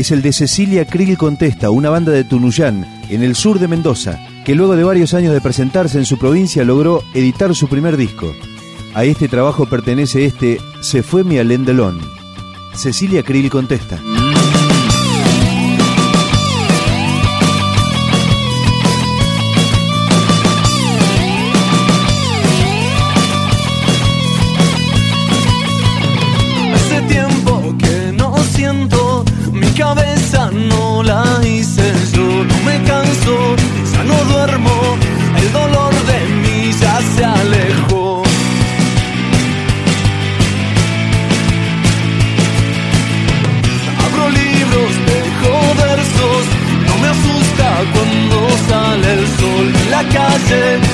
Es el de Cecilia Krill Contesta, una banda de Tunuyán, en el sur de Mendoza, que luego de varios años de presentarse en su provincia logró editar su primer disco. A este trabajo pertenece este Se fue mi Alendelón. Cecilia Krill Contesta. Se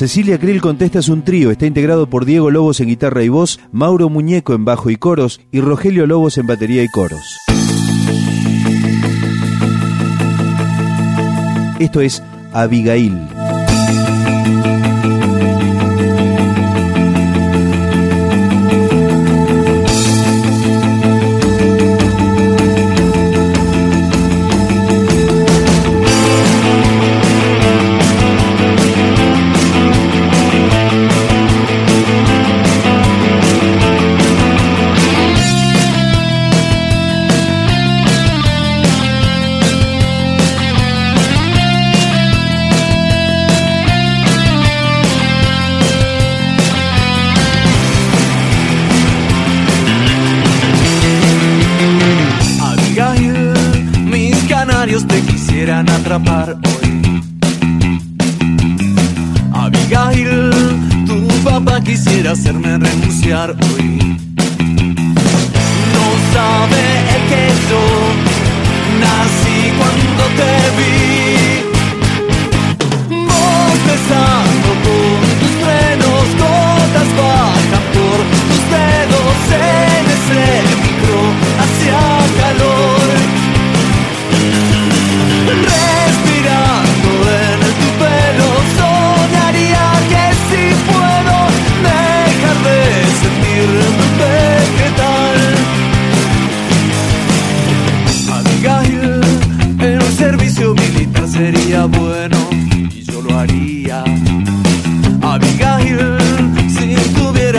Cecilia Krill Contesta es un trío, está integrado por Diego Lobos en guitarra y voz, Mauro Muñeco en bajo y coros y Rogelio Lobos en batería y coros. Esto es Abigail. Te quisieran atrapar hoy. Abigail, tu papá quisiera hacerme renunciar hoy. No sabe que yo nací cuando te vi.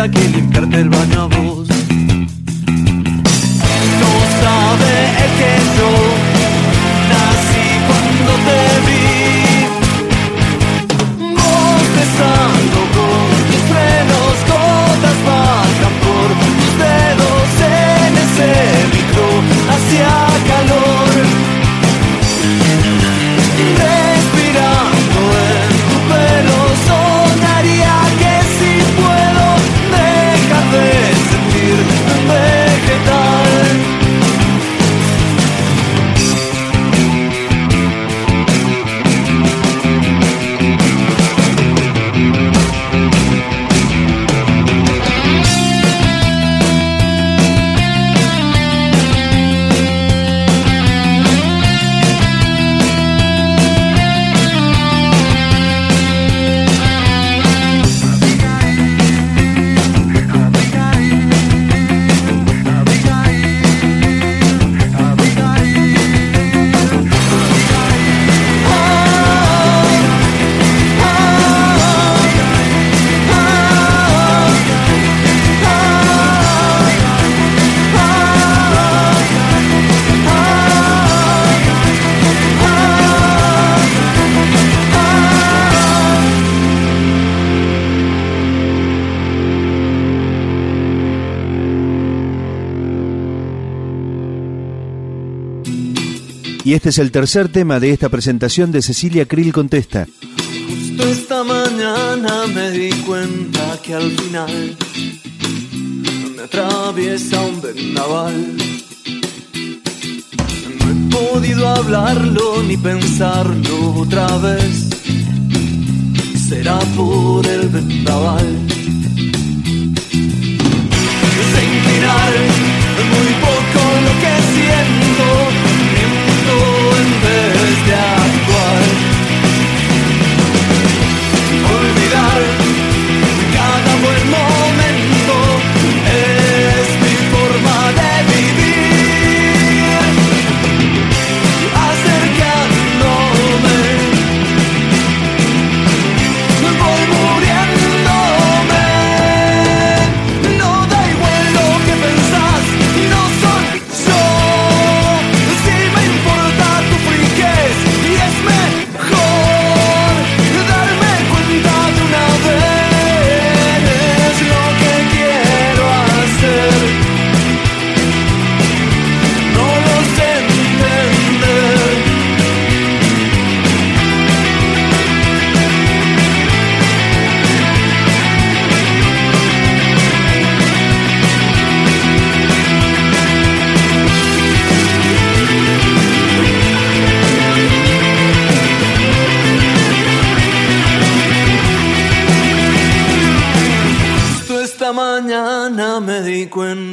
Que limpiarte el baño Y este es el tercer tema de esta presentación de Cecilia Krill Contesta. Justo esta mañana me di cuenta que al final me atraviesa un vendaval. No he podido hablarlo ni pensarlo otra vez. Será por el vendaval. Sin mirar muy poco lo que siento,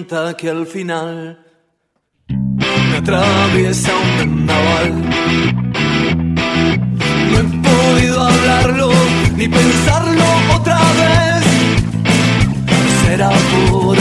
cuenta que al final me atraviesa un vendaval. No he podido hablarlo ni pensarlo otra vez. Será por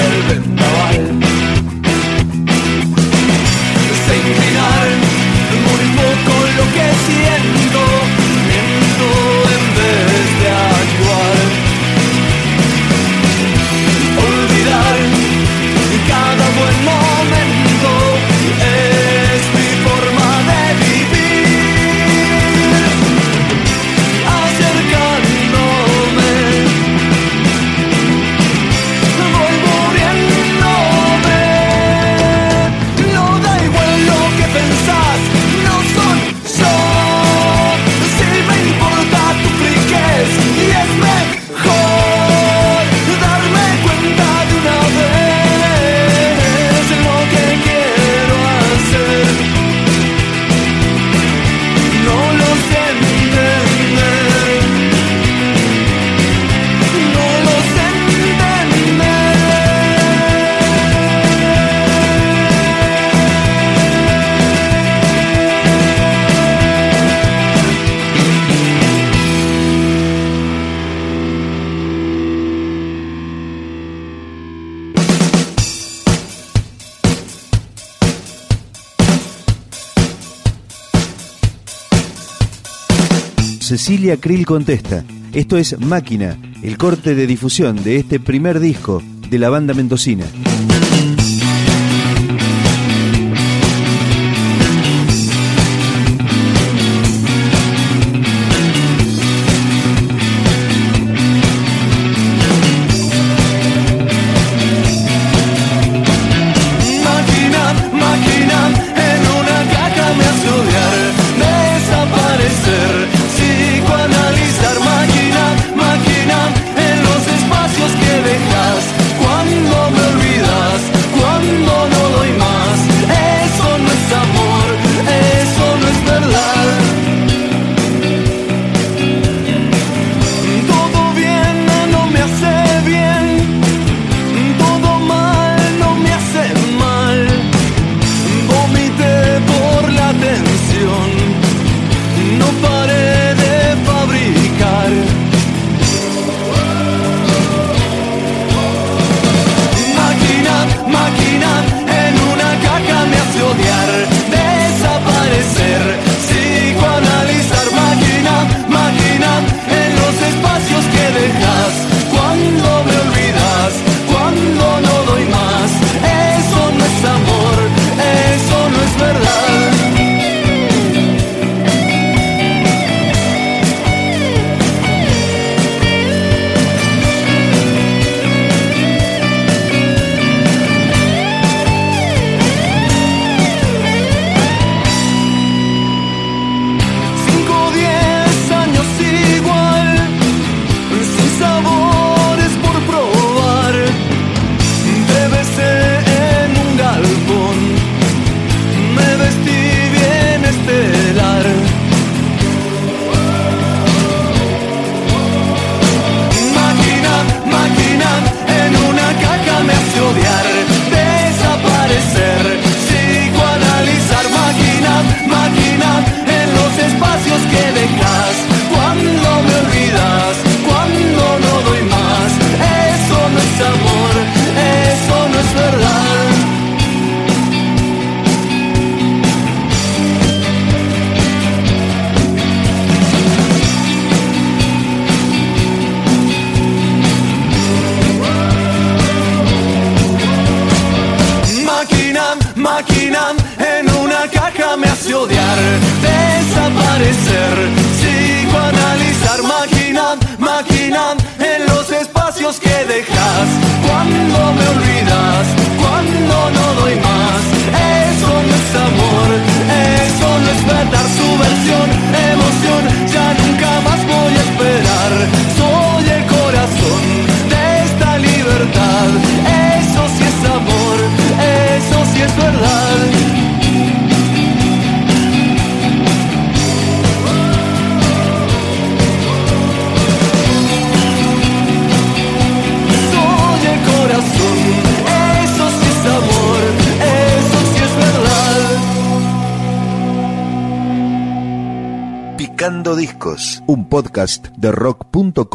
Cecilia Krill contesta. Esto es Máquina, el corte de difusión de este primer disco de la banda mendocina. en una caja me hace odiar, desaparecer, psicoanalizar máquina. Un podcast de rock.com